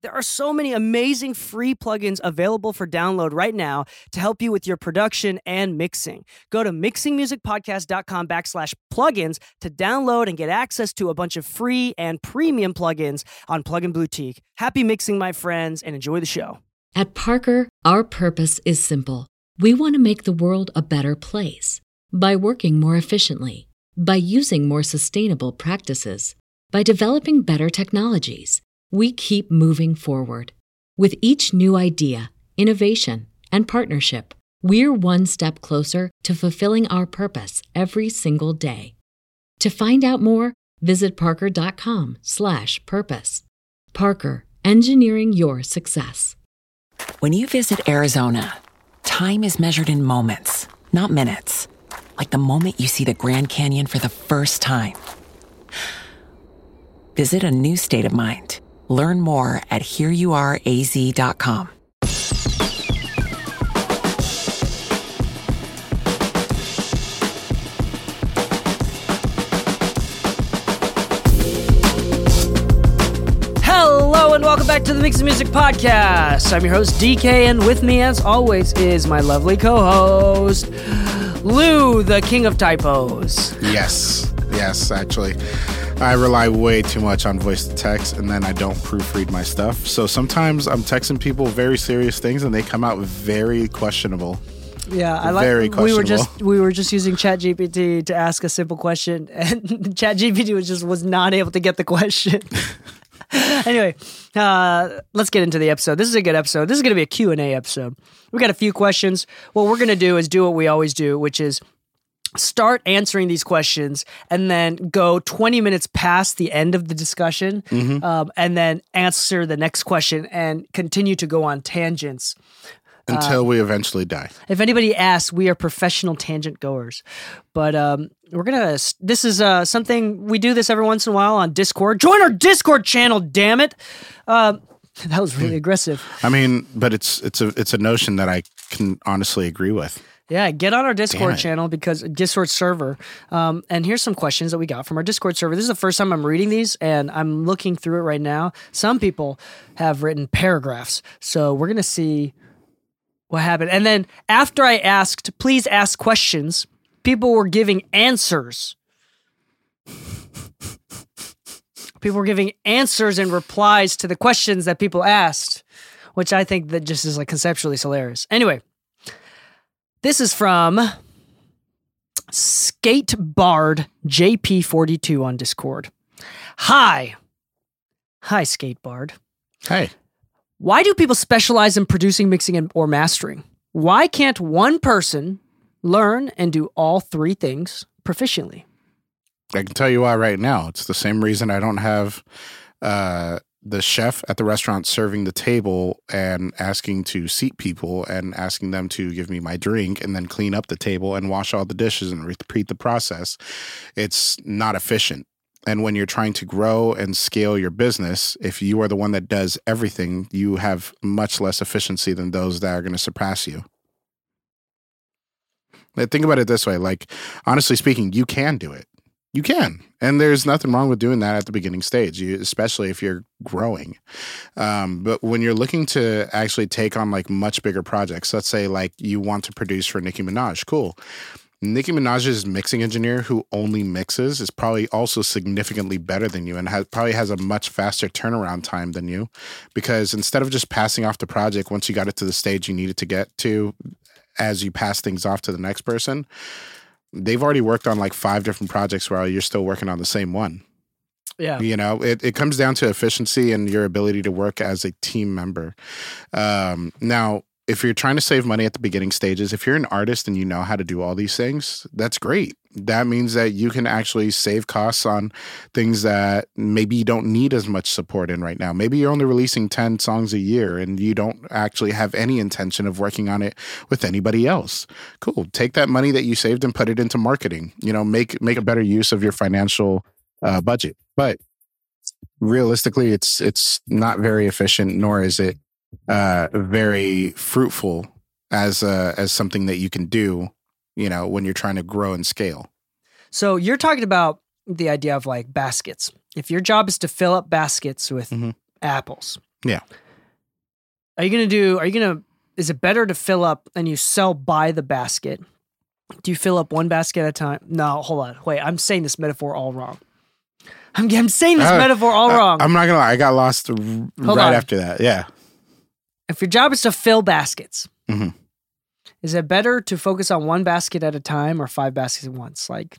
There are so many amazing free plugins available for download right now to help you with your production and mixing. Go to mixingmusicpodcast.com backslash plugins to download and get access to a bunch of free and premium plugins on Plugin Boutique. Happy mixing, my friends, and enjoy the show. At Parker, our purpose is simple. We want to make the world a better place by working more efficiently, by using more sustainable practices, by developing better technologies we keep moving forward. With each new idea, innovation, and partnership, we're one step closer to fulfilling our purpose every single day. To find out more, visit parker.com/purpose. Parker, engineering your success. When you visit Arizona, time is measured in moments, not minutes. Like the moment you see the Grand Canyon for the first time. Visit a new state of mind. Learn more at hereyouareaz.com. Hello and welcome back to the Mixing Music Podcast. I'm your host Dee Kei, and with me, as always, is my lovely co-host Lu, the king of typos. Yes, yes, actually. I rely way too much on voice to text and then I don't proofread my stuff. So sometimes I'm texting people very serious things and they come out very questionable. Yeah, I like. Very we were just we were just using ChatGPT to ask a simple question, and ChatGPT was just was not able to get the question. anyway, uh, let's get into the episode. This is a good episode. This is going to be a Q and A episode. We got a few questions. What we're going to do is do what we always do, which is start answering these questions and then go 20 minutes past the end of the discussion um, and then answer the next question and continue to go on tangents until we eventually die. if anybody asks, we are professional tangent goers. But um, we're gonna. This is uh, something we do this every once in a while on Discord. Join our Discord channel, damn it! Um, that was really aggressive. I mean, but it's it's a it's a notion that I can honestly agree with. Yeah, get on our Discord channel because Discord server. Um, and here's some questions that we got from our Discord server. This is the first time I'm reading these, and I'm looking through it right now. Some people have written paragraphs, so we're gonna see what happened. And then after I asked, please ask questions, people were giving answers. people were giving answers and replies to the questions that people asked, which I think that just is like conceptually hilarious. Anyway, this is from Skatebard JP42 on Discord. Hi. Hi, Skatebard. Hey, Why do people specialize in producing, mixing, and, or mastering? Why can't one person learn and do all three things proficiently? I can tell you why right now. It's the same reason I don't have uh, the chef at the restaurant serving the table and asking to seat people and asking them to give me my drink and then clean up the table and wash all the dishes and repeat the process. It's not efficient. And when you're trying to grow and scale your business, if you are the one that does everything, you have much less efficiency than those that are going to surpass you. Think about it this way like, honestly speaking, you can do it. You can. And there's nothing wrong with doing that at the beginning stage, you, especially if you're growing. Um, but when you're looking to actually take on like much bigger projects, let's say like you want to produce for Nicki Minaj, cool. Nicki Minaj's mixing engineer who only mixes is probably also significantly better than you and has, probably has a much faster turnaround time than you because instead of just passing off the project once you got it to the stage you needed to get to as you pass things off to the next person, they've already worked on like five different projects while you're still working on the same one. Yeah. You know, it, it comes down to efficiency and your ability to work as a team member. Um, now, if you're trying to save money at the beginning stages, if you're an artist and you know how to do all these things, that's great. That means that you can actually save costs on things that maybe you don't need as much support in right now. Maybe you're only releasing 10 songs a year and you don't actually have any intention of working on it with anybody else. Cool. Take that money that you saved and put it into marketing. You know, make make a better use of your financial uh, budget. But realistically, it's it's not very efficient, nor is it uh, very fruitful as uh, as something that you can do. You know, when you're trying to grow and scale. So you're talking about the idea of like baskets. If your job is to fill up baskets with Mhm. apples, Yeah. Are you gonna do? Are you gonna? Is it better to fill up and you sell by the basket? Do you fill up one basket at a time? No, hold on. Wait, I'm saying this metaphor all wrong. I'm, I'm saying this Uh, metaphor all wrong. I, am not gonna lie, I got lost r- right on. after that. Yeah. if your job is to fill baskets, Mhm. Is it better to focus on one basket at a time or five baskets at once? Like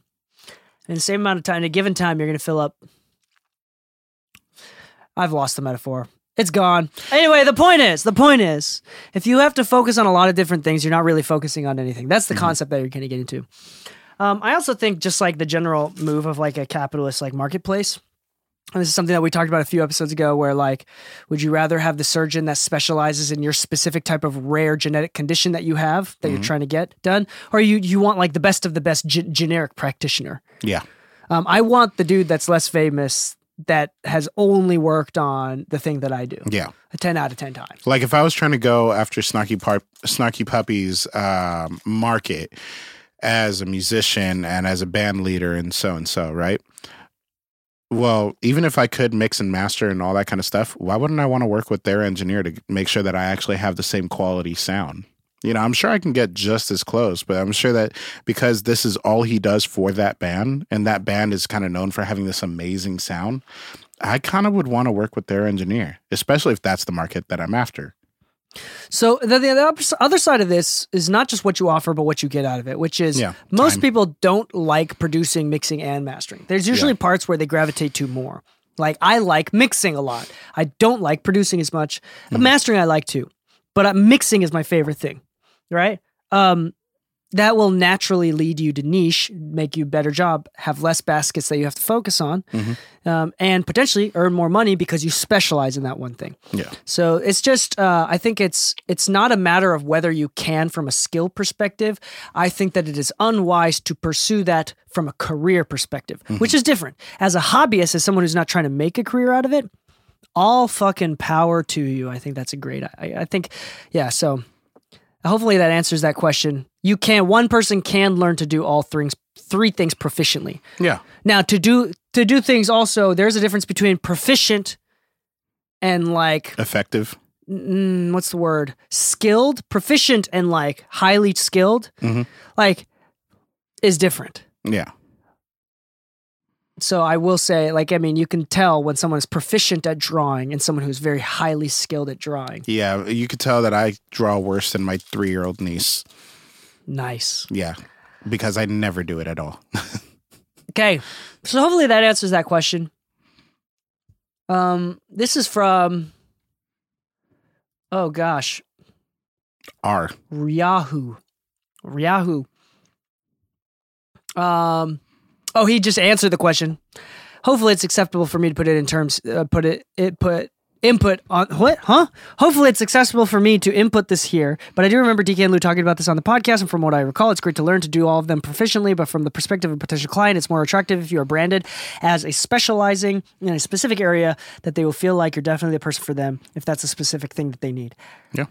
in the same amount of time, in a given time, you're going to fill up. I've lost the metaphor. It's gone. Anyway, the point is, the point is, if you have to focus on a lot of different things, you're not really focusing on anything. That's the concept that you're going to get into. Um, I also think just like the general move of like a capitalist like marketplace. And this is something that we talked about a few episodes ago where like would you rather have the surgeon that specializes in your specific type of rare genetic condition that you have that you're trying to get done or you you want like the best of the best ge- generic practitioner Yeah. um, i want the dude that's less famous that has only worked on the thing that i do Yeah. a 10 out of 10 times Like if I was trying to go after Snarky Snarky Puppy's um, market as a musician and as a band leader and so and so, right? Well, even if I could mix and master and all that kind of stuff, why wouldn't I want to work with their engineer to make sure that I actually have the same quality sound? You know, I'm sure I can get just as close, but I'm sure that because this is all he does for that band, and that band is kind of known for having this amazing sound, I kind of would want to work with their engineer, especially if that's the market that I'm after. So the, the other- other side of this is not just what you offer, but what you get out of it, which is Yeah, most time. people don't like producing, mixing, and mastering. There's usually Yeah. parts where they gravitate to more. Like I like mixing a lot. I don't like producing as much. Mm-hmm. Mastering I like too, but uh, mixing is my favorite thing. Right? Um, that will naturally lead you to niche, make you a better job, have less baskets that you have to focus on, Mm-hmm. um, and potentially earn more money because you specialize in that one thing. Yeah. So it's just uh, I think it's it's not a matter of whether you can from a skill perspective. I think that it is unwise to pursue that from a career perspective, which is different. As a hobbyist, as someone who's not trying to make a career out of it, all fucking power to you. I think that's a great. I, I think, yeah. So hopefully that answers that question. You can one person can learn to do all things three things proficiently. Yeah. Now to do to do things also, there's a difference between proficient and like Effective. mm, what's the word? Skilled, proficient, and like highly skilled. Mhm. Like is different. Yeah. So I will say, like, I mean, you can tell when someone is proficient at drawing and someone who's very highly skilled at drawing. Yeah. You could tell that I draw worse than my three year old niece. Nice. Yeah. Because I never do it at all. Okay. So hopefully that answers that question. Um, this is from oh gosh, R. Yahoo. Yahoo. Um oh he just answered the question. Hopefully it's acceptable for me to put it in terms uh, put it it put input on what? Huh? Hopefully it's accessible for me to input this here. But I do remember Dee Kei and Lu talking about this on the podcast and from what I recall it's great to learn to do all of them proficiently, but from the perspective of a potential client it's more attractive if you are branded as a specializing in a specific area that they will feel like you're definitely the person for them if that's a specific thing that they need. Yeah.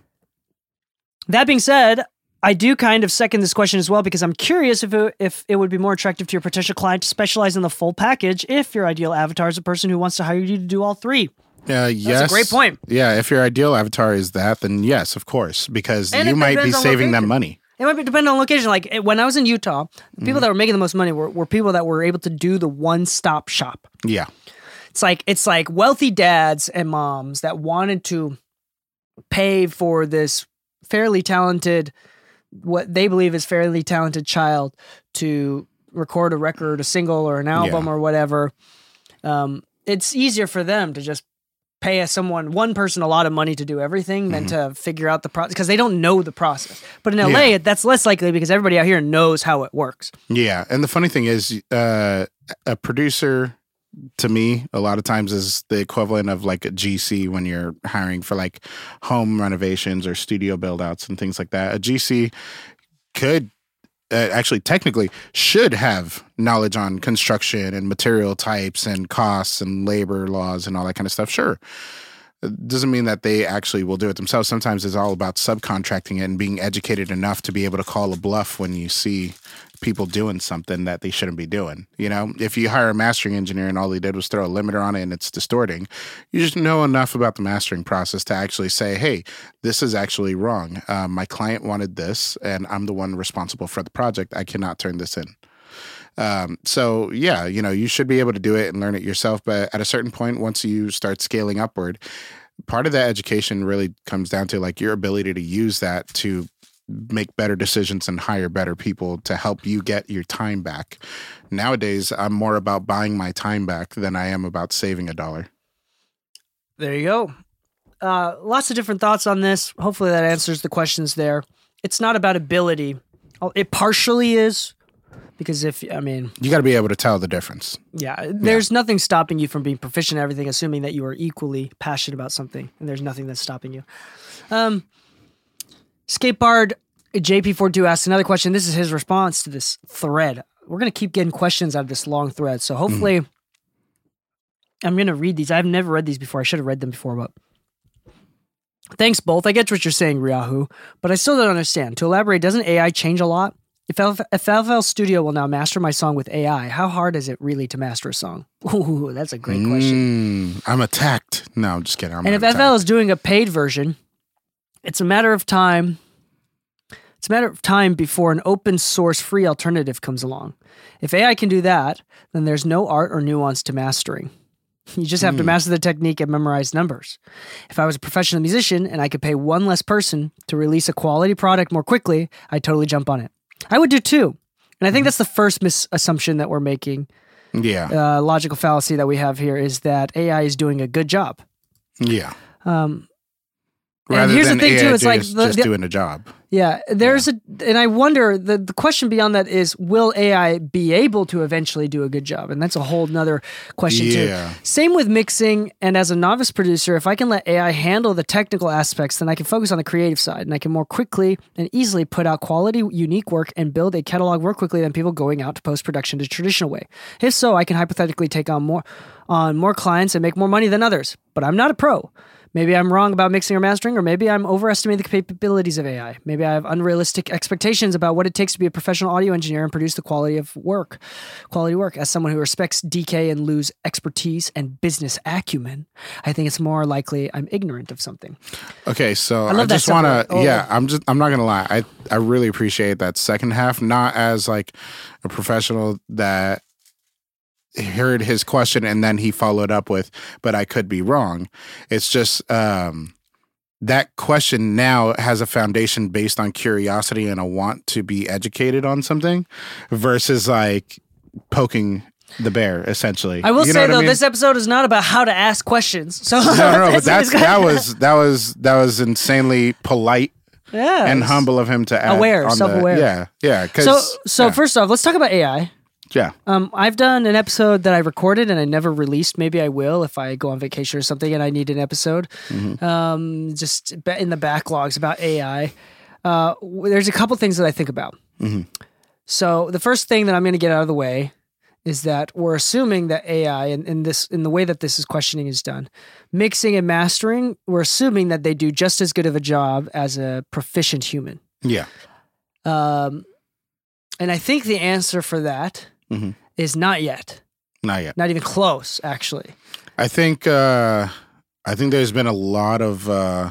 That being said, I do kind of second this question as well because I'm curious if it, if it would be more attractive to your potential client to specialize in the full package if your ideal avatar is a person who wants to hire you to do all three. Uh, yes. That's a great point. Yeah. If your ideal avatar is that, then yes, of course, because And you might be saving them money. It might depend on location. Like eh, when I was in Utah, the Mm-hmm. people that were making the most money were, were people that were able to do the one stop shop. Yeah. It's like it's like wealthy dads and moms that wanted to pay for this fairly talented what they believe is fairly talented child to record a record, a single or an album Yeah. or whatever. Um, it's easier for them to just pay a someone one person a lot of money to do everything than to figure out the process because they don't know the process. But in LA, Mm-hmm. Yeah. that's less likely because everybody out here knows how it works. Yeah, and the funny thing is, uh, a producer to me a lot of times is the equivalent of like a GC when you're hiring for like home renovations or studio build outs and things like that. A GC could uh, actually technically should have knowledge on construction and material types and costs and labor laws and all that kind of stuff. Sure. It doesn't mean that they actually will do it themselves. Sometimes it's all about subcontracting it and being educated enough to be able to call a bluff when you see people doing something that they shouldn't be doing. You know, if you hire a mastering engineer and all he did was throw a limiter on it and it's distorting, you just know enough about the mastering process to actually say, hey, this is actually wrong. Um, my client wanted this, and I'm the one responsible for the project. I cannot turn this in. Um, so yeah, you know, you should be able to do it and learn it yourself. But at a certain point, once you start scaling upward, part of that education really comes down to like your ability to use that to make better decisions and hire better people to help you get your time back. Nowadays, I'm more about buying my time back than I am about saving a dollar. There you go. Uh, lots of different thoughts on this. Hopefully, that answers the questions there. It's not about ability. Oh, It partially is, because if, I mean, You got to be able to tell the difference. yeah, there's nothing stopping you from being proficient at everything, assuming that you are equally passionate about something, and there's nothing that's stopping you. Um, Skateboard JP42 asks another question. This is his response to this thread. We're going to keep getting questions out of this long thread. So hopefully, I'm going to read these. I've never read these before. I should have read them before, but thanks both. I get what you're saying, Riahu, but I still don't understand. To elaborate, doesn't AI change a lot? If, F- if FL Studio will now master my song with AI, how hard is it really to master a song? Ooh, that's a great question. Mm, I'm attacked. No, I'm just kidding. I'm And if not FL is doing a paid version, it's a matter of time. It's a matter of time before an open source free alternative comes along. If AI can do that, then there's no art or nuance to mastering. You just have to master the technique and memorize numbers. If I was a professional musician and I could pay one less person to release a quality product more quickly, I'd totally jump on it. I would do too. And I think that's the first misassumption that we're making. yeah, Uh, logical fallacy that we have here is that AI is doing a good job. yeah. Um, and Rather here's the thing too. It's like just, the, just the- doing a job. yeah, there's a, and I wonder the the question beyond that is, will AI be able to eventually do a good job? And that's a whole nother question Yeah. too. Same with mixing. And as a novice producer, if I can let AI handle the technical aspects, then I can focus on the creative side, and I can more quickly and easily put out quality, unique work and build a catalog more quickly than people going out to post production the traditional way. If so, I can hypothetically take on more on more clients and make more money than others. But I'm not a pro. Maybe I'm wrong about mixing or mastering, or maybe I'm overestimating the capabilities of AI. Maybe I have unrealistic expectations about what it takes to be a professional audio engineer and produce the quality of work, quality work. As someone who respects Dee Kei and Lu's expertise and business acumen, I think it's more likely I'm ignorant of something. Okay, so I, that just want to, oh. yeah, I'm just, I'm not gonna lie, I, I really appreciate that second half, not as like a professional that heard his question and then he followed up with, but I could be wrong. It's just um, that question now has a foundation based on curiosity and a want to be educated on something, versus like poking the bear, essentially. I will You know say though, mean? this episode is not about how to ask questions. So no, no, but that's that was that was that was insanely polite yeah, and humble of him to add Aware, self-aware. yeah, yeah. So, so yeah, first off, let's talk about AI. Yeah, Um, I've done an episode that I recorded and I never released. Maybe I will if I go on vacation or something and I need an episode. Um, just in the backlogs about AI. Uh, there's a couple things that I think about. So the first thing that I'm going to get out of the way is that we're assuming that AI and in this in the way that this is questioning is done, mixing and mastering, we're assuming that they do just as good of a job as a proficient human. yeah. Um, and I think the answer for that is Mhm. not yet, Not yet. not even close, actually. I think uh, I think there's been a lot of uh,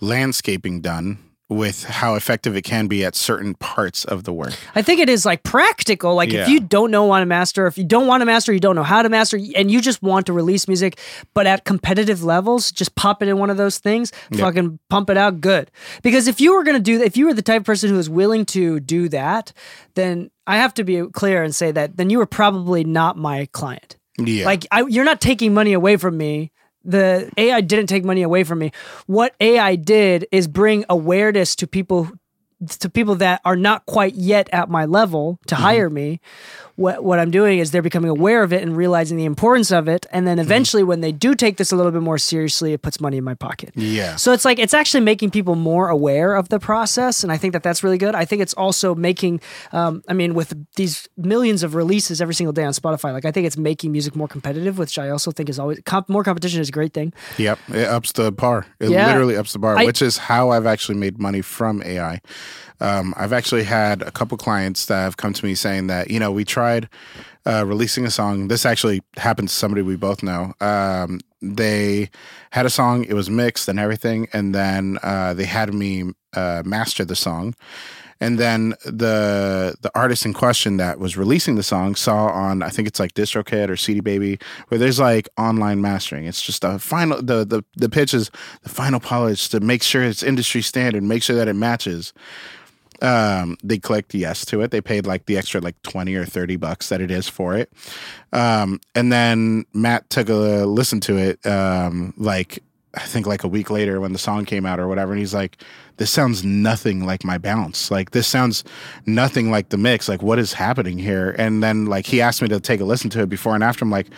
landscaping done with how effective it can be at certain parts of the work. I think it is like practical. Like Yeah. if you don't know want to master, if you don't want to master, you don't know how to master, and you just want to release music, but at competitive levels, just pop it in one of those things, fucking pump it out good. Because if you were gonna do, if you were the type of person who is willing to do that, then I have to be clear and say that then you were probably not my client. Yeah, Like I, you're not taking money away from me. The AI didn't take money away from me. What AI did is bring awareness to people to people that are not quite yet at my level to mm-hmm. hire me what what I'm doing is they're becoming aware of it and realizing the importance of it, and then eventually when they do take this a little bit more seriously, it puts money in my pocket. Yeah. So it's like it's actually making people more aware of the process, and I think that that's really good. I think it's also making, um, I mean, with these millions of releases every single day on Spotify, like I think it's making music more competitive, which I also think is always comp- more competition is a great thing. Yep, it ups the par. It Yeah. literally ups the bar, I- which is how I've actually made money from AI. Um, I've actually had a couple clients that have come to me saying that you know we tried uh, releasing a song. This actually happened to somebody we both know. Um, they had a song, it was mixed and everything, and then uh, they had me uh, master the song. And then the the artist in question that was releasing the song saw on I think it's like DistroKid or CD Baby where there's like online mastering. It's just a final the the the pitch is the final polish to make sure it's industry standard, make sure that it matches. Um, they clicked yes to it. They paid like the extra like twenty or thirty bucks that it is for it. Um, and then Matt took a listen to it. Um, like I think like a week later when the song came out or whatever, and he's like, "This sounds nothing like my bounce. Like this sounds nothing like the mix. Like what is happening here?" And then like he asked me to take a listen to it before and after. I'm like,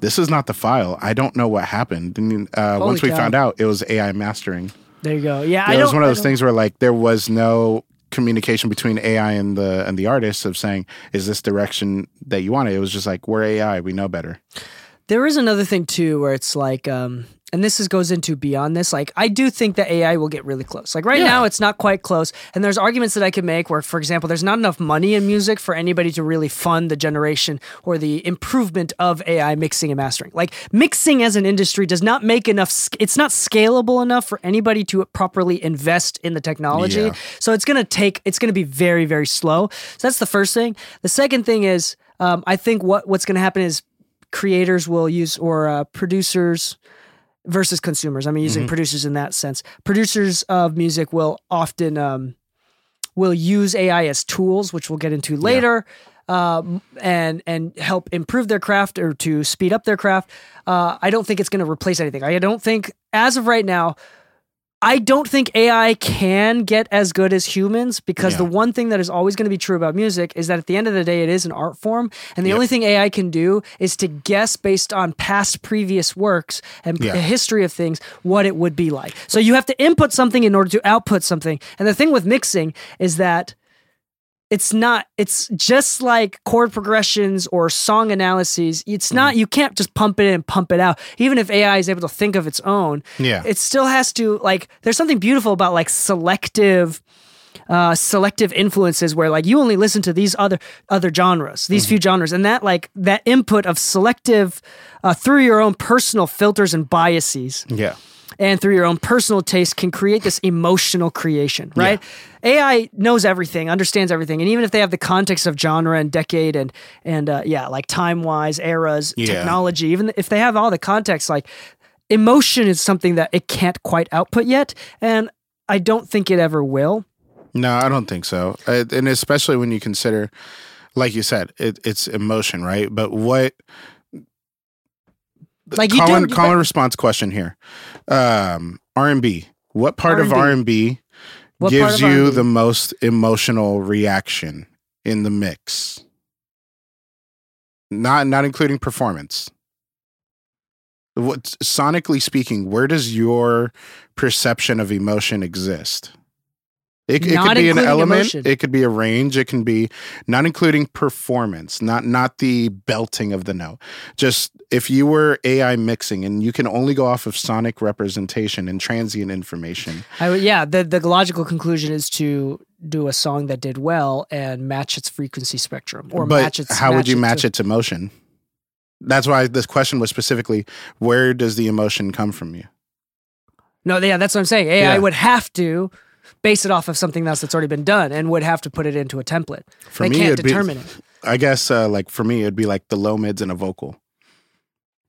"This is not the file. I don't know what happened." And uh, once we found out, it was AI mastering. There you go. Yeah, I it was one of those things where like there was no communication between AI and the and the artists of saying, "Is this direction that you want it?" It was just like, "We're AI. We know better." There is another thing too, where it's like, um, and this is goes into beyond this. Like, I do think that AI will get really close. Like right Yeah. now, it's not quite close, and there's arguments that I could make where, for example, there's not enough money in music for anybody to really fund the generation or the improvement of AI mixing and mastering. Like mixing as an industry does not make enough. It's not scalable enough for anybody to properly invest in the technology. Yeah. So it's going to take, it's going to be very, very slow. So that's the first thing. The second thing is, um, I think what what's going to happen is creators will use or uh, producers versus consumers. I'm using producers in that sense. Producers of music will often um, will use AI as tools, which we'll get into later. Um, and and help improve their craft or to speed up their craft. Uh, I don't think it's going to replace anything. I don't think, as of right now, I don't think AI can get as good as humans because Yeah. the one thing that is always going to be true about music is that at the end of the day, it is an art form. And the only thing AI can do is to guess based on past previous works and Yeah. a history of things what it would be like. So you have to input something in order to output something. And the thing with mixing is that it's not it's just like chord progressions or song analyses it's Mm-hmm. not you can't just pump it in and pump it out even if ai is able to think of its own Yeah. it still has to like there's something beautiful about like selective uh selective influences where like you only listen to these other other genres these few genres and that like that input of selective uh, through your own personal filters and biases Yeah. And through your own personal taste can create this emotional creation, right? AI knows everything, understands everything, and even if they have the context of genre and decade and and uh, yeah, like time wise, eras, Yeah. technology, even if they have all the context, like emotion is something that it can't quite output yet, and I don't think it ever will. No, I don't think so. Uh, and especially when you consider, like you said, it, it's emotion, right? But what? Like you Colin, don't- Colin response question here. Um, R and B. What part of R&B. R and B gives you the most emotional reaction in the mix? Not not including performance. What sonically speaking, where does your perception of emotion exist? It, it could be an element. emotion. It could be a range. It can be not including performance, not not the belting of the note. Just if you were AI mixing and you can only go off of sonic representation and transient information. I yeah, the the logical conclusion is to do a song that did well and match its frequency spectrum, or but match its. how would you it match to- its emotion? That's why this question was specifically where does the emotion come from you? No, yeah, that's what I'm saying. AI Yeah. would have to base it off of something else that's already been done and would have to put it into a template. For they me, can't it'd be- determine it. I guess uh, like for me, it'd be like the low mids and a vocal.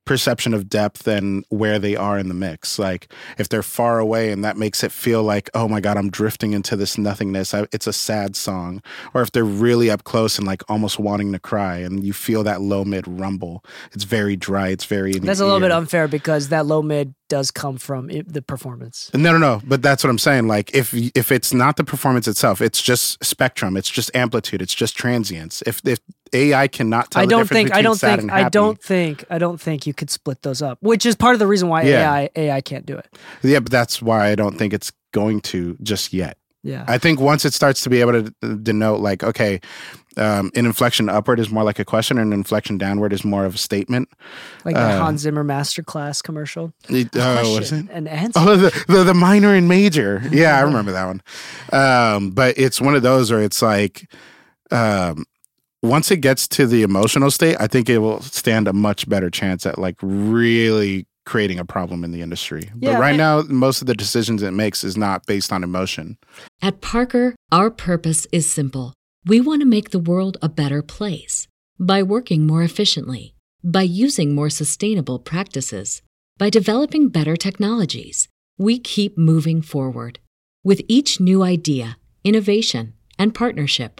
Perception of depth and where they are in the mix. Like if they're far away and that makes it feel like, oh my God, I'm drifting into this nothingness. I, it's a sad song. Or if they're really up close and like almost wanting to cry and you feel that low mid rumble. It's very dry. It's very. That's a little bit unfair because that low mid does come from it, the performance. No, no, no. But that's what I'm saying. Like, if if it's not the performance itself, it's just spectrum. It's just amplitude. It's just transience. If if AI cannot tell. I don't think. I don't think. I don't think. I don't think you could split those up, which is part of the reason why Yeah. AI AI can't do it. Yeah, but that's why I don't think it's going to just yet. Yeah. I think once it starts to be able to uh, denote, like, okay, um, an inflection upward is more like a question, and an inflection downward is more of a statement. like the uh, Hans Zimmer masterclass commercial. It- oh, what is it? An answer. Oh, the, the the minor and major. Yeah, I remember that one. Um, but it's one of those where it's like, um, once it gets to the emotional state, I think it will stand a much better chance at like really creating a problem in the industry. Yeah, but right and- now, most of the decisions it makes is not based on emotion. At Parker, our purpose is simple. We want to make the world a better place by working more efficiently, by using more sustainable practices, by developing better technologies. We keep moving forward. With each new idea, innovation, and partnership,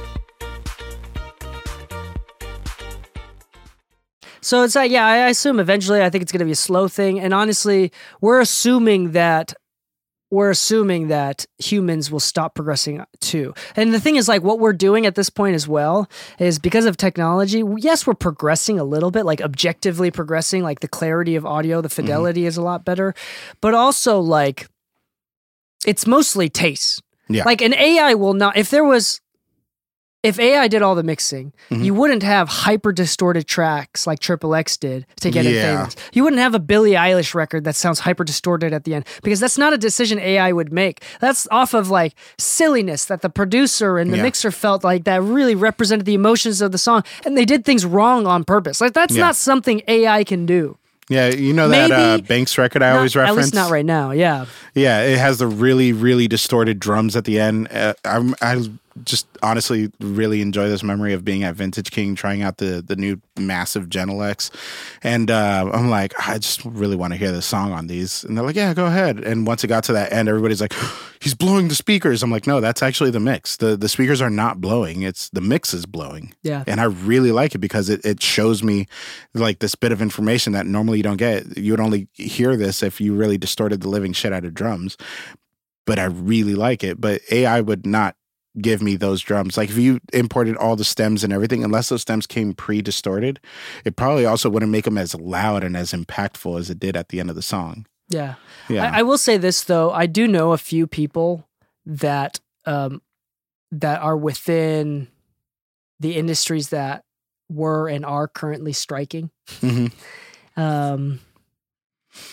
So it's like, yeah, I assume eventually I think it's going to be a slow thing. And honestly, we're assuming that we're assuming that humans will stop progressing too. And the thing is, like, what we're doing at this point as well is because of technology. Yes, we're progressing a little bit, like objectively progressing, like the clarity of audio, the mm-hmm. fidelity is a lot better, but also like it's mostly taste. Yeah. Like an AI will not, if there was, if AI did all the mixing, Mm-hmm. you wouldn't have hyper distorted tracks like Triple X did to get it famous. You wouldn't have a Billie Eilish record that sounds hyper distorted at the end because that's not a decision AI would make. That's off of like silliness that the producer and the Yeah. mixer felt like that really represented the emotions of the song and they did things wrong on purpose. Like that's Yeah. not something AI can do. Yeah, you know that uh, Banks record I Not- always at reference. least not right now. Yeah. Yeah, it has the really, really distorted drums at the end. Uh, I'm, I just honestly really enjoy this memory of being at Vintage King, trying out the the new massive Genelecs, and uh, I'm like, I just really want to hear this song on these, and they're like, Yeah, go ahead. And once it got to that end, everybody's like, He's blowing the speakers. I'm like, No, that's actually the mix. the The speakers are not blowing; it's the mix is blowing. Yeah. and I really like it because it it shows me like this bit of information that normally you don't get. You would only hear this if you really distorted the living shit out of drums but I really like it. But AI would not give me those drums. Like if you imported all the stems and everything, unless those stems came pre-distorted, it probably also wouldn't make them as loud and as impactful as it did at the end of the song. Yeah. Yeah. I, I will say this though, I do know a few people that um that are within the industries that were and are currently striking. hmm Um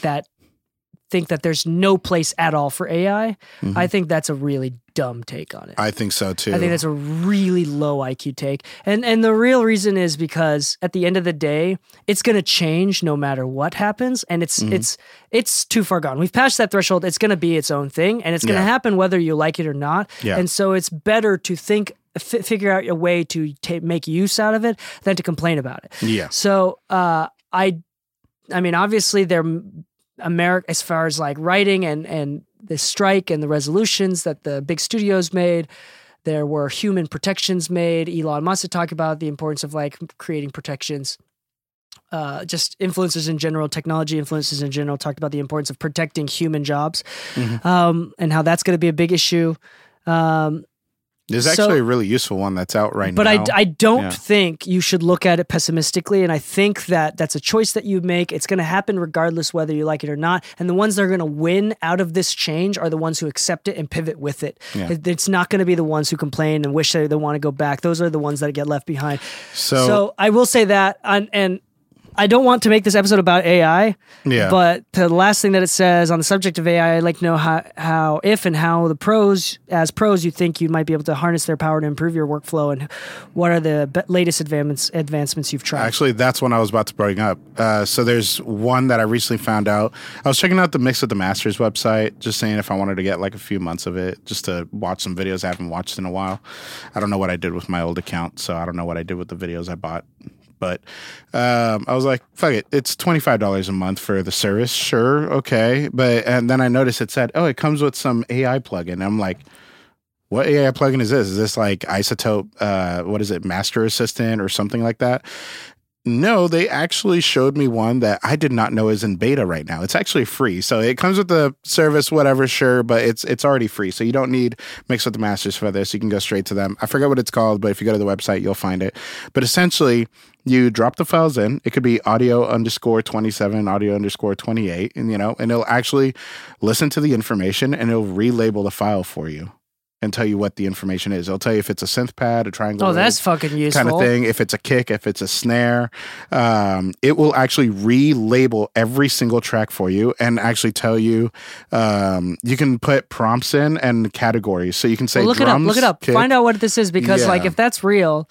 that think that there's no place at all for AI. I think that's a really dumb take on it. I think so too. I think that's a really low IQ take. And and the real reason is because at the end of the day, it's going to change no matter what happens and it's Mm-hmm. it's it's too far gone. We've passed that threshold. It's going to be its own thing and it's going to Yeah. happen whether you like it or not. Yeah. And so it's better to think f- figure out a way to ta make use out of it than to complain about it. yeah. So uh, I, I mean, obviously they're America as far as like writing and and the strike and the resolutions that the big studios made. There were human protections made. Elon Musk talked about the importance of like creating protections. Uh, just influencers in general, technology influencers in general, talked about the importance of protecting human jobs, um, and how that's going to be a big issue. Um, There's So- actually a really useful one that's out right but now. I, I don't Yeah. think you should look at it pessimistically. And I think that that's a choice that you make. It's going to happen regardless whether you like it or not. And the ones that are going to win out of this change are the ones who accept it and pivot with it. Yeah. It- It's not going to be the ones who complain and wish they, they want to go back. Those are the ones that get left behind. So- so I will say that. And, and I don't want to make this episode about AI. Yeah. But the last thing that it says on the subject of AI, I'd like to know how, how, if and how the pros, as pros, you think you might be able to harness their power to improve your workflow, and what are the be- latest advancements advancements you've tried? Actually, that's one I was about to bring up. Uh, so there's one that I recently found out. I was checking out the Mix with the Masters website, just saying if I wanted to get like a few months of it, just to watch some videos I haven't watched in a while. I don't know what I did with my old account, so I don't know what I did with the videos I bought. But um, I was like, fuck it, it's twenty five dollars a month for the service. Sure, okay. But and then I noticed it said, oh, it comes with some AI plugin. I'm like, what AI plugin is this? Is this like iZotope? Uh, what is it, Master Assistant or something like that? No, they actually showed me one that I did not know is in beta right now. It's actually free, so it comes with the service, whatever, sure, but it's it's already free, so you don't need mix with the masters for this. You can go straight to them. I forget what it's called, but if you go to the website, you'll find it. But essentially, you drop the files in. It could be audio underscore twenty seven, audio underscore twenty eight, and you know, and it'll actually listen to the information and it'll relabel the file for you and tell you what the information is. It'll tell you if it's a synth pad, a triangle. oh, that's fucking useful. kind of thing. If it's a kick, if it's a snare, um, it will actually relabel every single track for you and actually tell you. Um, you can put prompts in and categories, so you can say Well, look it up. Look it up. kick. Find out what this is because, like, if that's real,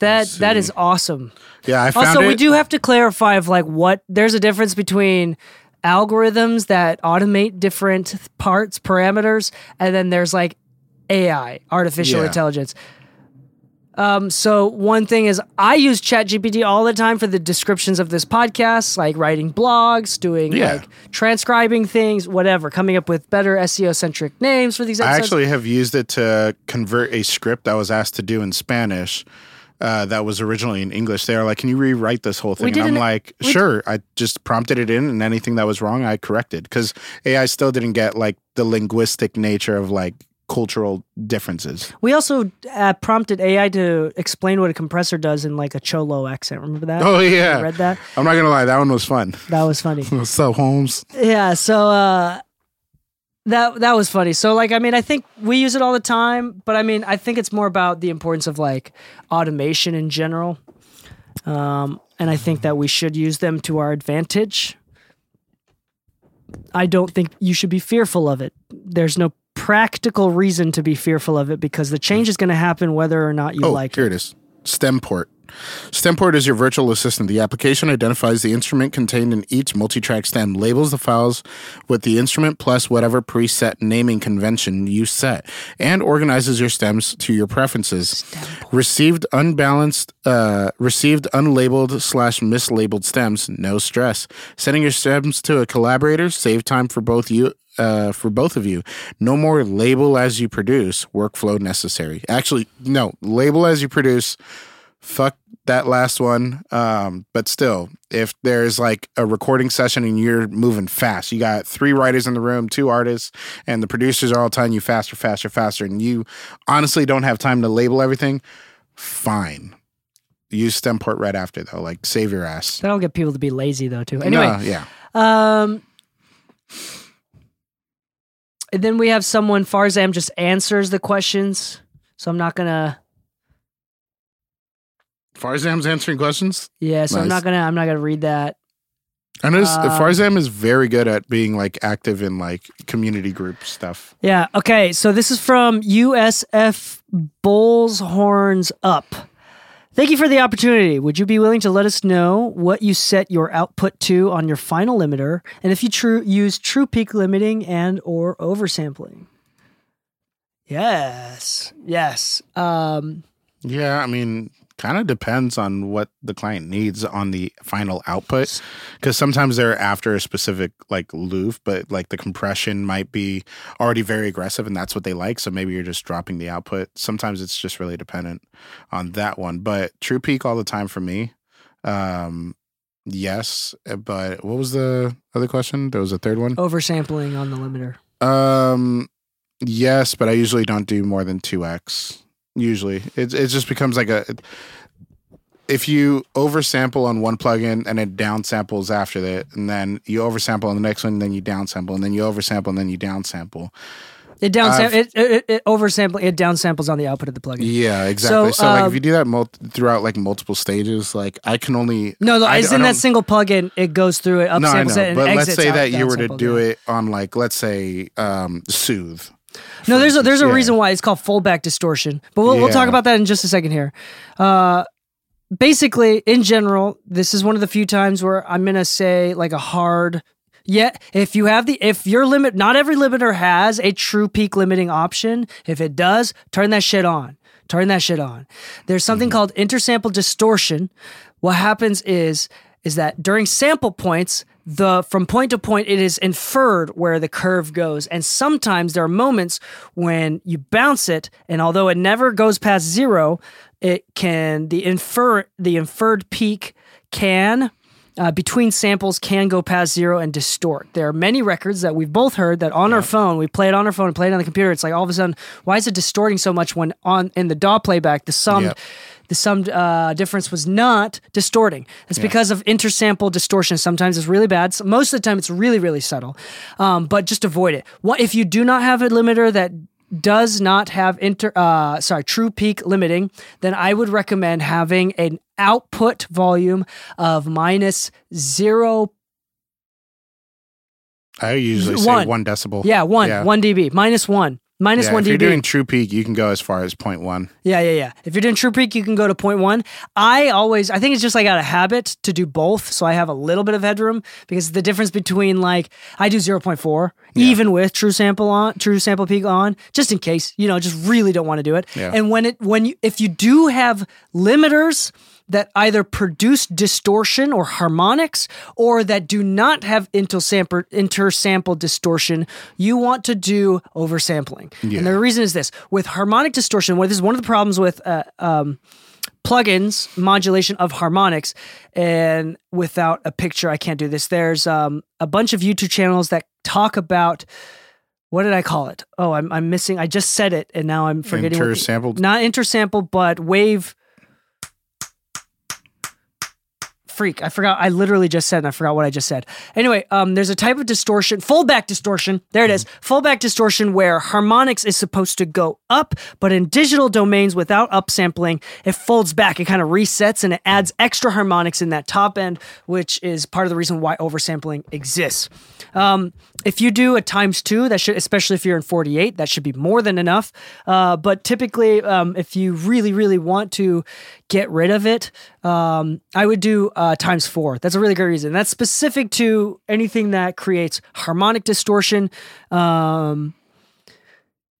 that that is awesome. Yeah, I found Also, it. we do have to clarify of like what there's a difference between algorithms that automate different parts, parameters, and then there's like AI, artificial Yeah. intelligence. Um, so one thing is I use ChatGPT all the time for the descriptions of this podcast, like writing blogs, doing Yeah. like transcribing things, whatever, coming up with better SEO centric names for these I actually have used it to convert a script I was asked to do in Spanish. Uh, that was originally in English. They were like, "Can you rewrite this whole thing?" And I'm like, "Sure." I just prompted it in, and anything that was wrong, I corrected because AI still didn't get like the linguistic nature of like cultural differences. We also uh, prompted AI to explain what a compressor does in like a cholo accent. Remember that? Oh yeah, I read that. I'm not gonna lie, that one was fun. That was funny. What's up, Holmes? yeah. So uh, that that was funny. So like, I mean, I think we use it all the time, but I mean, I think it's more about the importance of like automation in general. Um, and I think that we should use them to our advantage. I don't think you should be fearful of it. There's no practical reason to be fearful of it because the change is going to happen whether or not you oh, like here it. Here it is. Stemport. Stemport is your virtual assistant. The application identifies the instrument contained in each multi-track stem, labels the files with the instrument plus whatever preset naming convention you set, and organizes your stems to your preferences. Received unbalanced, uh, received unlabeled slash mislabeled stems, no stress. Sending your stems to a collaborator save time for both you uh, for both of you. No more label as you produce, workflow necessary. Actually, no, label as you produce. Fuck that last one. Um, but still, if there's like a recording session and you're moving fast, you got three writers in the room, two artists, and the producers are all telling you faster, faster, faster, and you honestly don't have time to label everything, fine. Use Stemport right after though. Like save your ass. That'll get people to be lazy though too. Anyway, No, yeah. Um, and then we have someone Farzam just answers the questions, so I'm not gonna. Farzam's answering questions. Yeah, so I'm not gonna. I'm not gonna read that. I noticed Um, Farzam is very good at being like active in like community group stuff. Yeah. Okay. So this is from USF Bulls Horns Up. Thank you for the opportunity. Would you be willing to let us know what you set your output to on your final limiter, and if you use true peak limiting and or oversampling? Yes. Yes. Um, Yeah, I mean, kind of depends on what the client needs on the final output because sometimes they're after a specific like loop, but like the compression might be already very aggressive and that's what they like. So maybe you're just dropping the output. Sometimes it's just really dependent on that one. But true peak all the time for me. Um, yes, but what was the other question? There was a third one. oversampling on the limiter. Um, Yes, but I usually don't do more than two x. Usually, it it just becomes like a. If you oversample on one plugin and it downsamples after that, and then you oversample on the next one, and then you downsample, and then you oversample, and then you downsample. It downsam it, it, it oversample it downsamples on the output of the plugin. Yeah, exactly. So, So, like, um, if you do that mul- throughout like multiple stages, like I can only No, no, I, it's I in that single plugin. It goes through it, No, I know, it, and but let's say that you were to do it on like let's say um soothe. No, there's a there's a Yeah. reason why it's called foldback distortion, but we'll, we'll talk about that in just a second here. Uh, basically, in general, this is one of the few times where I'm gonna say like a hard. Yeah, if you have the if your limit, not every limiter has a true peak limiting option. If it does, turn that shit on. Turn that shit on. There's something called intersample distortion. What happens is is that during sample points, the from point to point it is inferred where the curve goes and sometimes there are moments when you bounce it and although it never goes past zero it can the infer the inferred peak can uh, between samples can go past zero and distort. There are many records that we've both heard that on our phone, we play it on our phone and play it on the computer. It's like all of a sudden, why is it distorting so much when on in the DAW playback the summed Yep. The summed uh, difference was not distorting. It's because of intersample distortion. Sometimes it's really bad. So most of the time, it's really really subtle. Um, but just avoid it. What if you do not have a limiter that does not have inter uh sorry true peak limiting then i would recommend having an output volume of minus zero I usually say One. one, decibel. yeah one Yeah. one db minus one minus Yeah, one if you're doing true peak, you can go as far as 0.1. Yeah, yeah, yeah. If you're doing True Peak, you can go to point one. I always, I think it's just like out of habit to do both. So I have a little bit of headroom because the difference between like, I do 0.4, even with True Sample on, True Sample Peak on, just in case, you know, just really don't want to do it. Yeah. And when it, when you, if you do have limiters, that either produce distortion or harmonics or that do not have intersample, intersample distortion, you want to do oversampling. And the reason is this with harmonic distortion, what this is one of the problems with uh, um, plugins, modulation of harmonics, and without a picture, I can't do this. There's um, a bunch of YouTube channels that talk about. What did I call it? Oh, I'm, I'm missing. I just said it, and now I'm forgetting. the- Intersampled? not intersample, but wave. Freak! I forgot. I literally just said, and I forgot what I just said. Anyway, um, there's a type of distortion, foldback distortion. There it is, foldback distortion, where harmonics is supposed to go up, but in digital domains without upsampling, it folds back. It kind of resets, and it adds extra harmonics in that top end, which is part of the reason why oversampling exists. Um, if you do a times two, that should, especially if you're in 48, that should be more than enough. Uh, but typically, um, if you really, really want to get rid of it, um, I would do uh, times four. That's a really good reason. That's specific to anything that creates harmonic distortion. Um,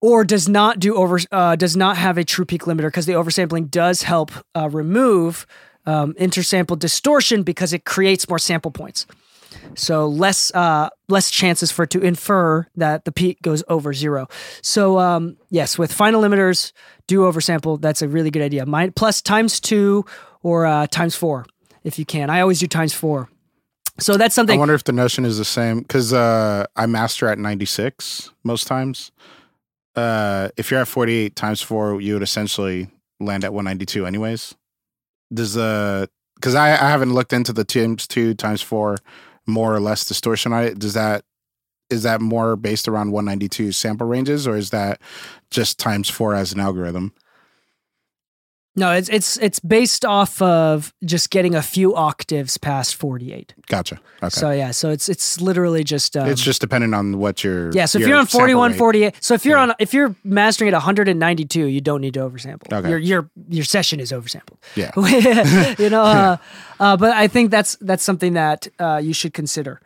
or does not do over uh, does not have a true peak limiter because the oversampling does help uh, remove um, intersample distortion because it creates more sample points. So less uh, less chances for it to infer that the peak goes over zero. So um, yes, with final limiters, do oversample. That's a really good idea. Plus times two or uh, times four if you can. I always do times four. So that's something. I wonder if the notion is the same because uh, I master at 96 most times. Uh, if you're at 48 times four, you would essentially land at 192 anyways. Does the because I, I haven't looked into the times two times four more or less distortion on it. Does that is that more based around 192 sample ranges or is that just times four as an algorithm? No, it's it's it's based off of just getting a few octaves past forty eight. Gotcha. Okay. So yeah, so it's it's literally just um, it's just dependent on what your yeah. So if your you're on sample 41, rate- 48, so if you're Yeah. on if you're mastering at 192, you don't need to oversample. Okay. Your your your session is oversampled. Yeah. you know, uh, uh, but I think that's that's something that uh, you should consider.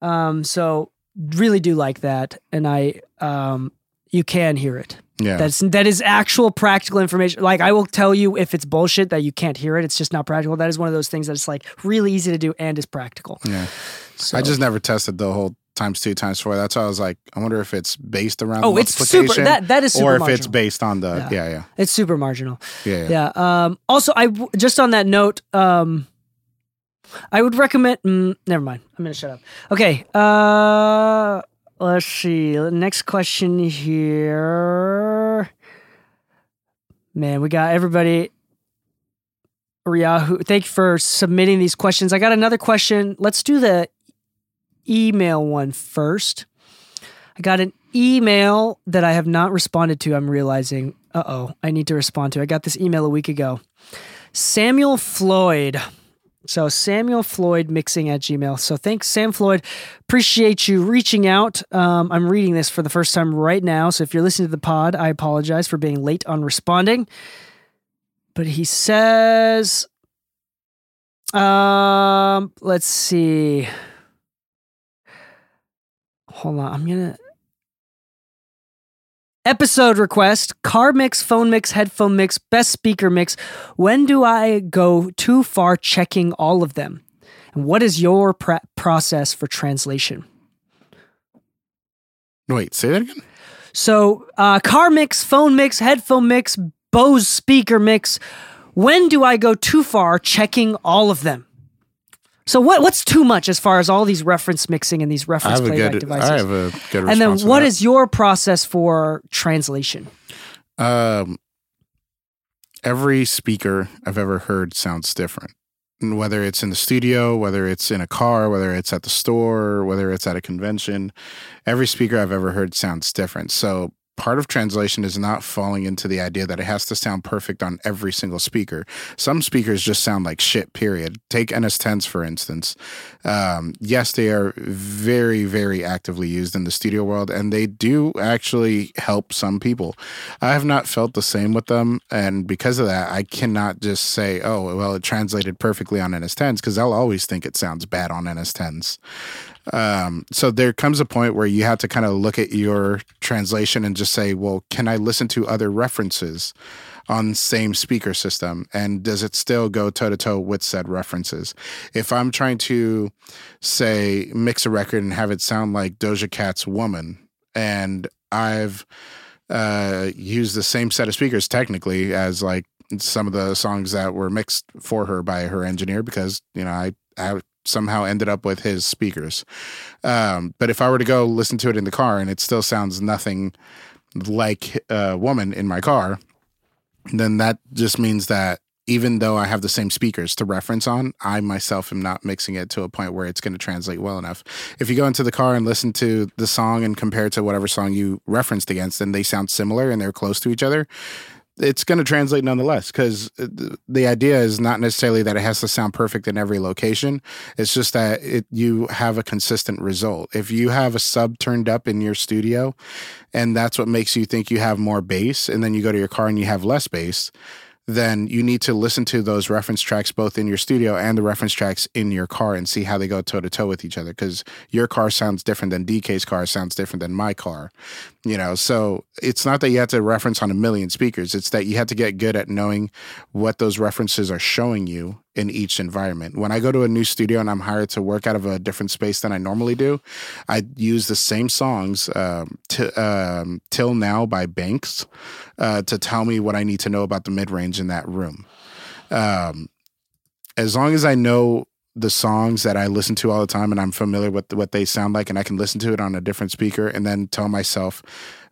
Um, so really do like that, and I um, you can hear it. Yeah. That's that is actual practical information. Like I will tell you if it's bullshit that you can't hear it. It's just not practical. That is one of those things that's like really easy to do and is practical. yeah. So, I just never tested the whole times two times four. That's why I was like, I wonder if it's based around. Oh, it's super- that- that is super or if it's based on the Yeah. yeah yeah it's super marginal. yeah yeah. Yeah. Um, also, I just on that note, um, I would recommend. Mm, never mind. I'm gonna shut up. Okay. Uh, let's see. Next question here. Man, we got everybody. Yahoo. Thank you for submitting these questions. I got another question. Let's do the email one first. I got an email that I have not responded to. I'm realizing, uh oh, I need to respond to. I got this email a week ago. Samuel Floyd. So Samuel Floyd mixing at Gmail. So thanks, Sam Floyd. Appreciate you reaching out. Um, I'm reading this for the first time right now. So if you're listening to the pod, I apologize for being late on responding. But he says, um, let's see. Hold on. I'm gonna Episode request, car mix, phone mix, headphone mix, best speaker mix. When do I go too far checking all of them? And what is your pr- process for translation? Wait, say that again. So, uh, car mix, phone mix, headphone mix, Bose speaker mix. When do I go too far checking all of them? So what what's too much as far as all these reference mixing and these reference playback good. devices? I have a good. and then that. is your process for translation? Um, every speaker I've ever heard sounds different. And whether it's in the studio, whether it's in a car, whether it's at the store, whether it's at a convention, every speaker I've ever heard sounds different. So part of translation is not falling into the idea that it has to sound perfect on every single speaker. Some speakers just sound like shit, period. Take NS10s, for instance. Um, yes, they are very, very actively used in the studio world, and they do actually help some people. I have not felt the same with them, and because of that, I cannot just say, "Oh, well, it translated perfectly on NS10s," because I'll always think it sounds bad on NS10s. Um, so there comes a point where you have to kind of look at your translation and just say, "Well, can I listen to other references?" on same speaker system and does it still go toe to toe with said references if i'm trying to say mix a record and have it sound like doja cat's woman and i've uh used the same set of speakers technically as like some of the songs that were mixed for her by her engineer because you know i i somehow ended up with his speakers um but if i were to go listen to it in the car and it still sounds nothing like a woman in my car then that just means that even though I have the same speakers to reference on, I myself am not mixing it to a point where it's going to translate well enough. If you go into the car and listen to the song and compare it to whatever song you referenced against, and they sound similar and they're close to each other, it's going to translate nonetheless because uh, the idea is not necessarily that it has to sound perfect in every location. It's just that it, you have a consistent result. If you have a sub turned up in your studio and that's what makes you think you have more bass, and then you go to your car and you have less bass, then you need to listen to those reference tracks both in your studio and the reference tracks in your car and see how they go toe to toe with each other because your car sounds different than DK's car sounds different than my car. You know, so it's not that you have to reference on a million speakers, it's that you have to get good at knowing what those references are showing you in each environment. When I go to a new studio and I'm hired to work out of a different space than I normally do, I use the same songs um, um, Till Now by Banks uh, to tell me what I need to know about the mid range in that room. Um, as long as I know the songs that I listen to all the time and I'm familiar with what they sound like and I can listen to it on a different speaker and then tell myself,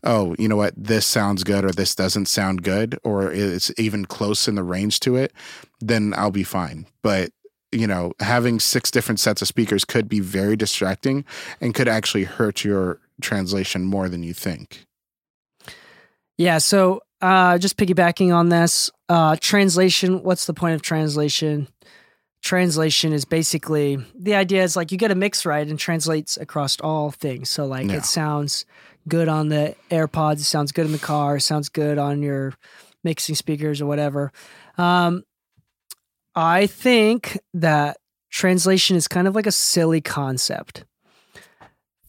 oh, you know what, this sounds good or this doesn't sound good or it's even close in the range to it, then I'll be fine. But you know, having six different sets of speakers could be very distracting and could actually hurt your translation more than you think. Yeah, so uh, just piggybacking on this, uh, translation. What's the point of translation? Translation is basically the idea is like you get a mix right and translates across all things. So like Yeah. it sounds good on the AirPods, it sounds good in the car, it sounds good on your mixing speakers or whatever. Um, I think that translation is kind of like a silly concept.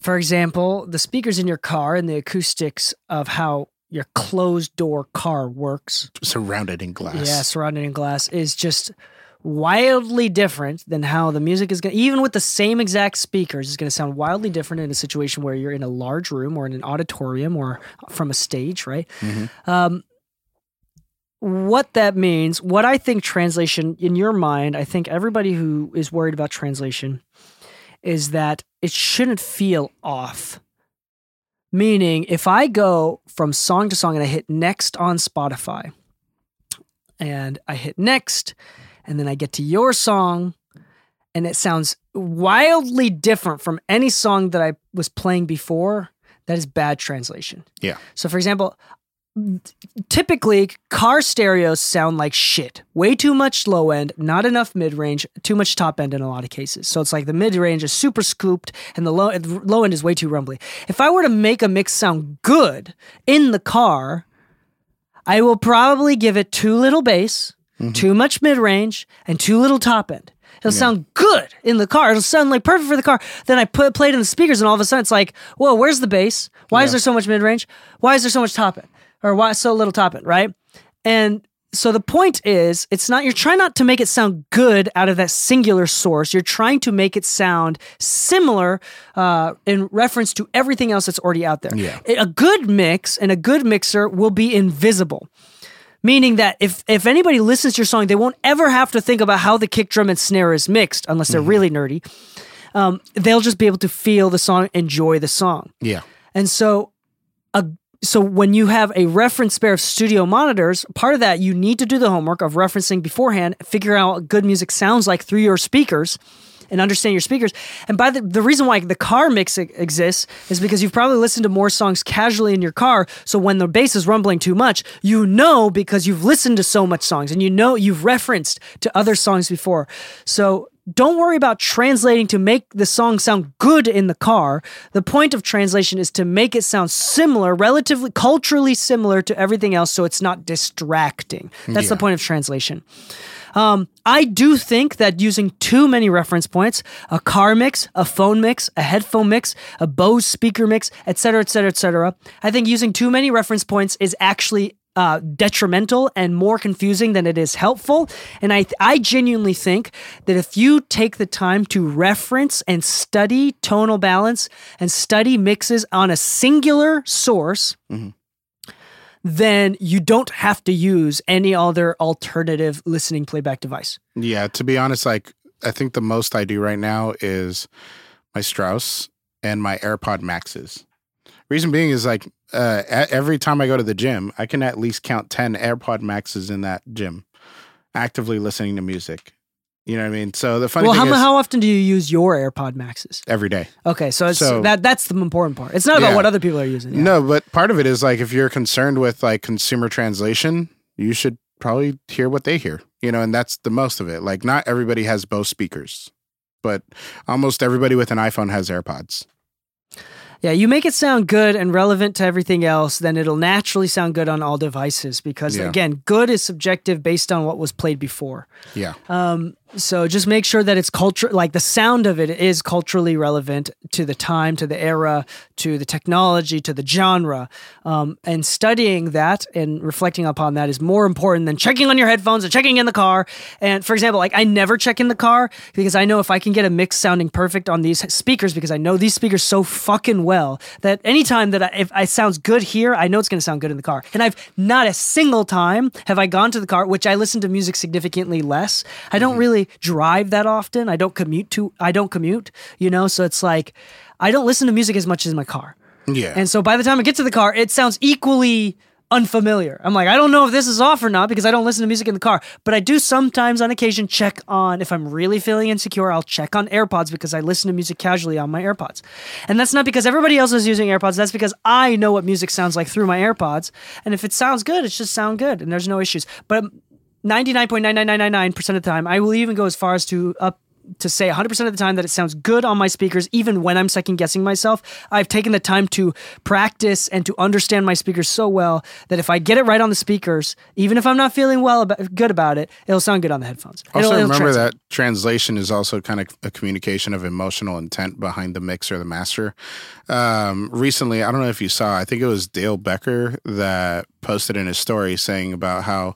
For example, the speakers in your car and the acoustics of how your closed door car works, Surrounded in glass. yeah, surrounded in glass, is just wildly different than how the music is going to, even with the same exact speakers, is going to sound wildly different in a situation where you're in a large room or in an auditorium or from a stage, right? Um, what that means, what I think translation in your mind, I think everybody who is worried about translation is that it shouldn't feel off. Meaning, if I go from song to song and I hit next on Spotify, and I hit next, and then I get to your song, and it sounds wildly different from any song that I was playing before, that is bad translation. Yeah. So, for example, typically car stereos sound like shit. Way too much low end, not enough mid range, too much top end in a lot of cases. So it's like the mid range is super scooped and the low low end is way too rumbly. If I were to make a mix sound good in the car, I will probably give it too little bass, too much mid range, and too little top end. It'll sound good in the car. It'll sound like perfect for the car. Then I put play it in the speakers, and all of a sudden it's like, whoa, where's the bass? Why is there so much mid range? Why is there so much top end? Or why so little top end? Right? And so the point is, it's not you're trying not to make it sound good out of that singular source. You're trying to make it sound similar uh, in reference to everything else that's already out there. Yeah. A good mix and a good mixer will be invisible meaning that if if anybody listens to your song, they won't ever have to think about how the kick drum and snare is mixed unless they're really nerdy. Um, they'll just be able to feel the song, enjoy the song, Yeah. and so a so when you have a reference pair of studio monitors, part of that you need to do the homework of referencing beforehand, figure out what good music sounds like through your speakers. And understand your speakers. And by the the reason why the car mix exists is because you've probably listened to more songs casually in your car. So when the bass is rumbling too much, you know because you've listened to so much songs and you know you've referenced to other songs before. So don't worry about translating to make the song sound good in the car. The point of translation is to make it sound similar, relatively culturally similar to everything else, so it's not distracting. That's the point of translation. Um, I do think that using too many reference points, a car mix, a phone mix, a headphone mix, a Bose speaker mix, etc., etc., et cetera, et cetera, I think using too many reference points is actually uh, detrimental and more confusing than it is helpful. And I, I genuinely think that if you take the time to reference and study tonal balance and study mixes on a singular source, then you don't have to use any other alternative listening playback device. Yeah, to be honest, like I think the most I do right now is my Strauss and my AirPod Maxes. Reason being is like uh, every time I go to the gym, I can at least count ten AirPod Maxes in that gym, actively listening to music. You know what I mean? So the funny well, thing how, is, how often do you use your AirPod Maxes? every day. Okay, so, it's, So- that that's the important part. It's not about Yeah. what other people are using. yeah. No, but part of it is like if you're concerned with like consumer translation, you should probably hear what they hear. You know, and that's the most of it. Like not everybody has Bose speakers, but almost everybody with an iPhone has AirPods. Yeah, you make it sound good and relevant to everything else, then it'll naturally sound good on all devices because, Yeah. again, good is subjective based on what was played before. Yeah. Um, so just make sure that it's culture, like the sound of it is culturally relevant to the time, to the era, to the technology, to the genre. Um, and studying that and reflecting upon that is more important than checking on your headphones and checking in the car. And for example, like I never check in the car because I know if I can get a mix sounding perfect on these speakers, because I know these speakers so fucking well that anytime that I, if I sounds good here, I know it's going to sound good in the car. And I've not a single time have I gone to the car, which I listen to music significantly less. I don't really drive that often. I don't commute to. I don't commute. You know, so it's like I don't listen to music as much as in my car. Yeah. And so by the time I get to the car, it sounds equally unfamiliar. I'm like, I don't know if this is off or not because I don't listen to music in the car. But I do sometimes on occasion check on, if I'm really feeling insecure, I'll check on AirPods because I listen to music casually on my AirPods. And that's not because everybody else is using AirPods. That's because I know what music sounds like through my AirPods. And if it sounds good, it should sound good and there's no issues. But 99.99999% of the time, I will even go as far as to up to say 100% of the time that it sounds good on my speakers, even when I'm second guessing myself. I've taken the time to practice and to understand my speakers so well that if I get it right on the speakers, even if I'm not feeling well about, good about it, it'll sound good on the headphones. Also, It'll- it'll remember translate. that translation is also kind of a communication of emotional intent behind the mix or the master. Um, recently, I don't know if you saw, I think it was Dale Becker that posted in his story saying about how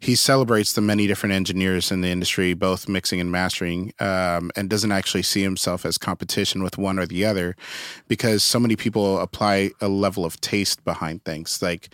he celebrates the many different engineers in the industry, both mixing and mastering, um, and doesn't actually see himself as competition with one or the other because so many people apply a level of taste behind things. Like,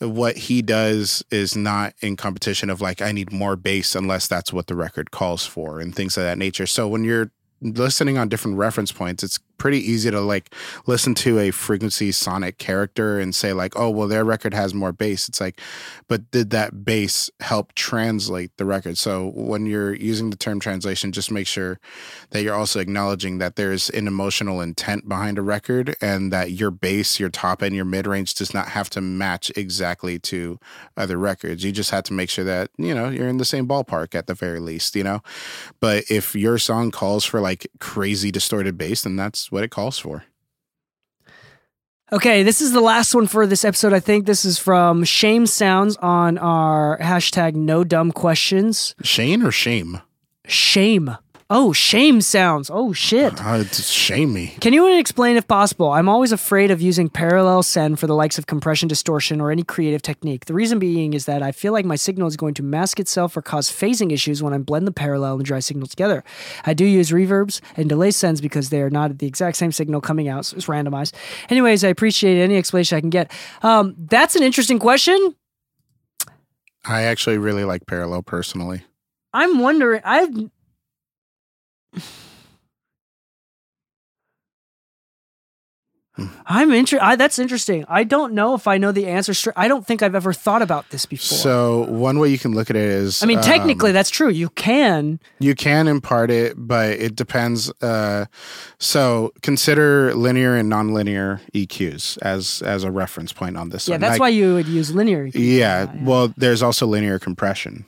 what he does is not in competition of like I need more bass unless that's what the record calls for and things of that nature. So when you're listening on different reference points, it's pretty easy to like listen to a frequency sonic character and say like oh well their record has more bass. It's like but did that bass help translate the record? So when you're using the term translation just make sure that you're also acknowledging that there's an emotional intent behind a record and that your bass your top and your mid range does not have to match exactly to other records. You just have to make sure that you know you're in the same ballpark at the very least you know? But if your song calls for like crazy distorted bass then that's what it calls for. Okay, this is the last one for this episode. I think this is from Shame Sounds on our hashtag No Dumb Questions. Shane or shame? Shame. Oh, shame sounds. Oh shit. Uh, shame me. Can you explain if possible? I'm always afraid of using parallel send for the likes of compression, distortion, or any creative technique. The reason being is that I feel like my signal is going to mask itself or cause phasing issues when I blend the parallel and dry signal together. I do use reverbs and delay sends because they are not the exact same signal coming out, so it's randomized. Anyways, I appreciate any explanation I can get. Um, that's an interesting question. I actually really like parallel personally. I'm wondering. I've I'm interested. That's interesting. I don't know if I know the answer. Str- I don't think I've ever thought about this before. So one way you can look at it is, I mean, technically, um, that's true. You can. you can impart it, but it depends. Uh, so consider linear and nonlinear EQs as as a reference point on this. Yeah, one. that's Like, why you would use linear. EQ. Yeah, well, there's also linear compression,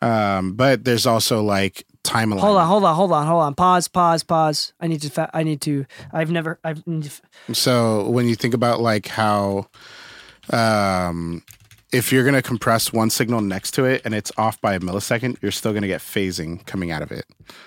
um, but there's also like time alignment. Hold on, hold on, hold on, hold on. Pause, pause, pause. I need to. Fa- I need to. I've never. I've. need to f- So when you think about like how, um, if you're gonna compress one signal next to it and it's off by a millisecond, you're still gonna get phasing coming out of it.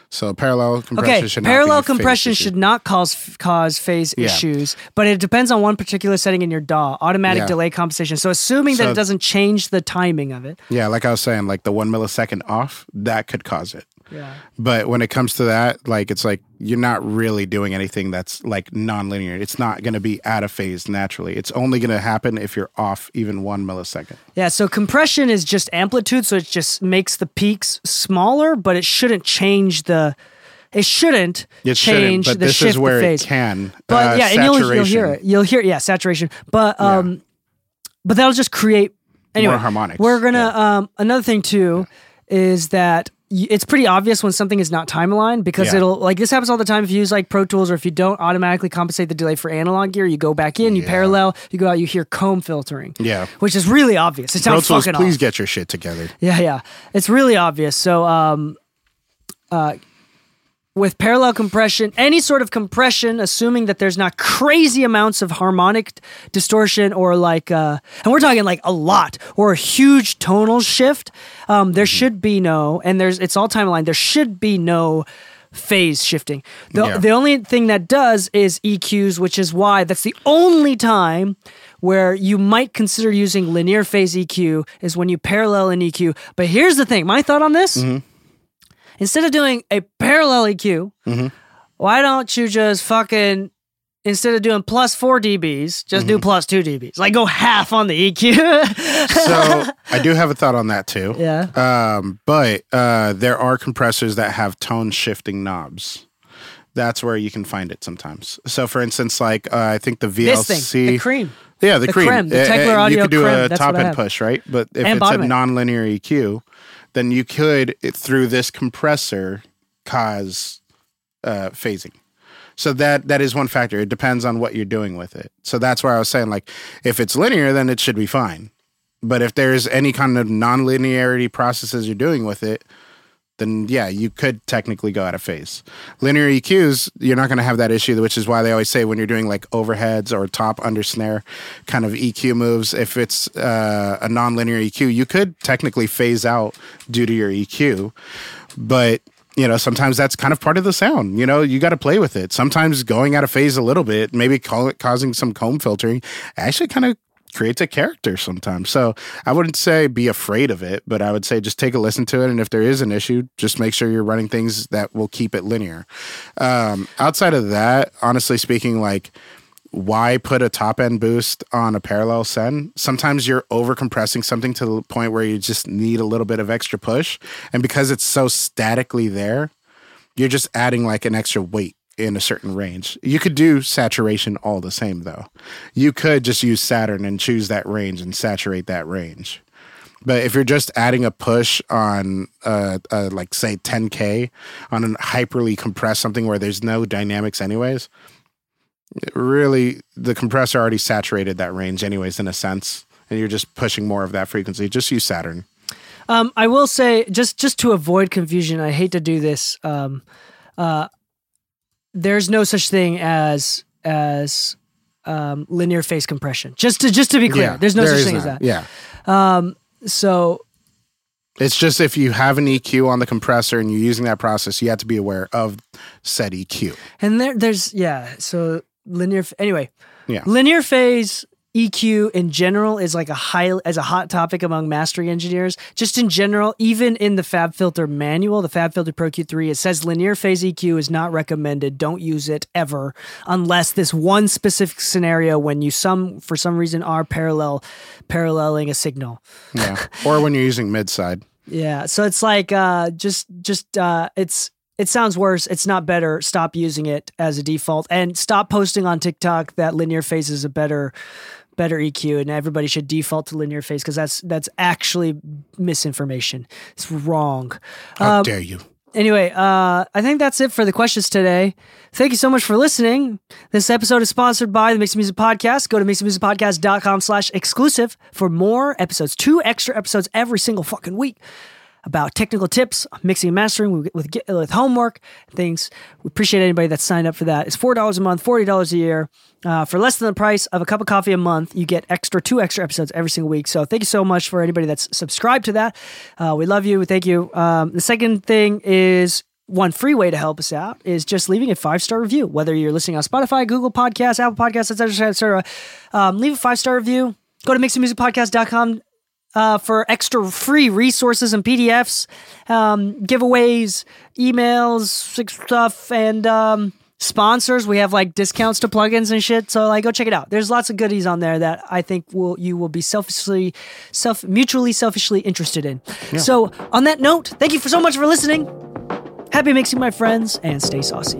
So parallel compression Okay, should parallel not be phase compression should not cause cause phase Yeah. issues, but it depends on one particular setting in your DAW, automatic Yeah. delay compensation. So assuming that it doesn't change the timing of it. Yeah, like I was saying, like the one millisecond off that could cause it. Yeah. But when it comes to that, like it's like you're not really doing anything that's like nonlinear. It's not going to be out of phase naturally. It's only going to happen if you're off even one millisecond. Yeah, so compression is just amplitude, so it just makes the peaks smaller, but it shouldn't change the. It shouldn't It shouldn't, change but the this shift is where the it phase. can. But Uh, yeah, and you'll, you'll hear it. You'll hear it. yeah, saturation. But Yeah. um, but that'll just create anyway. More harmonics. We're gonna Yeah. um another thing too is that. It's pretty obvious when something is not time aligned because Yeah. it'll like this happens all the time if you use like Pro Tools or if you don't automatically compensate the delay for analog gear, you go back in, you Yeah. parallel, you go out, you hear comb filtering. Yeah. Which is really obvious. It Pro Tools, fucking please off. get your shit together. Yeah, yeah. It's really obvious. So, um, uh, with parallel compression, any sort of compression, assuming that there's not crazy amounts of harmonic distortion or like, uh, and we're talking like a lot or a huge tonal shift, um, there should be no, and there's, it's all timeline, there should be no phase shifting. The, Yeah. the only thing that does is EQs, which is why that's the only time where you might consider using linear phase EQ is when you parallel an EQ. But here's the thing my thought on this instead of doing a parallel EQ, why don't you just fucking. Instead of doing plus four dBs, just do plus two dBs. Like go half on the EQ. So I do have a thought on that too. yeah. Um, but uh, there are compressors that have tone shifting knobs. That's where you can find it sometimes. So, for instance, like uh, I think the VLC, thing, the cream. yeah, the, the cream, creme, the Uh, uh, Tegeler you could do creme, a top end push, right? But if And it's a non-linear EQ, then you could through this compressor cause uh, phasing. So that that is one factor. It depends on what you're doing with it. So that's why I was saying like if it's linear, then it should be fine. But if there's any kind of non-linearity processes you're doing with it, then yeah, you could technically go out of phase. Linear EQs, you're not going to have that issue, which is why they always say when you're doing like overheads or top under snare kind of EQ moves, if it's uh, a non-linear EQ, you could technically phase out due to your EQ, but you know sometimes that's kind of part of the sound. You know, you got to play with it. Sometimes going out of phase a little bit, maybe it causing some comb filtering, actually kind of creates a character sometimes. So I wouldn't say be afraid of it, but I would say just take a listen to it. And if there is an issue, just make sure you're running things that will keep it linear. Um, outside of that, honestly speaking, like why put a top end boost on a parallel send? Sometimes you're over compressing something to the point where you just need a little bit of extra push. And because it's so statically there, you're just adding like an extra weight in a certain range. You could do saturation all the same though. You could just use Saturn and choose that range and saturate that range. But if you're just adding a push on, uh, uh, like say 10k on a hyperly compressed something where there's no dynamics anyways, really the compressor already saturated that range anyways in a sense, and you're just pushing more of that frequency. Just use Saturn. Um, I will say just just to avoid confusion, I hate to do this. Um, uh, there's no such thing as as um, linear phase compression. Just to just to be clear, Yeah, there's no there such thing as that. Yeah. Um, so It's just if you have an EQ on the compressor and you're using that process, you have to be aware of said EQ. and there there's yeah. So linear anyway. Yeah. Linear phase EQ in general is like a high as a hot topic among mastering engineers. Just in general, even in the FabFilter manual, the FabFilter Pro Q3, it says linear phase EQ is not recommended. Don't use it ever unless this one specific scenario when you some for some reason are parallel paralleling a signal. Yeah. or when you're using mid side. Yeah. So it's like uh just just uh it's it sounds worse. It's not better. Stop using it as a default and stop posting on TikTok that linear phase is a better better EQ and everybody should default to linear phase because that's that's actually misinformation. It's wrong. How Um, dare you? Anyway, uh, I think that's it for the questions today. Thank you so much for listening. This episode is sponsored by the Mix Music Podcast. Go to mixmusicpodcast.com slash exclusive for more episodes, two extra episodes every single fucking week about technical tips, mixing and mastering with, with, with homework, things. We appreciate anybody that signed up for that. It's $4 a month, $40 a year. Uh, for less than the price of a cup of coffee a month, you get extra two extra episodes every single week. So thank you so much for anybody that's subscribed to that. Uh, we love you. Thank you. Um, the second thing is one free way to help us out is just leaving a five star review. Whether you're listening on Spotify, Google Podcasts, Apple Podcasts, etc., etc. Um, leave a five star review. Go to mixingmusicpodcast.com uh, for extra free resources and PDFs, um, giveaways, emails, stuff, and um, sponsors. We have like discounts to plugins and shit. So like, go check it out. There's lots of goodies on there that I think will you will be selfishly, self mutually selfishly interested in. So on that note, thank you for so much for listening. Happy mixing, my friends, and stay saucy.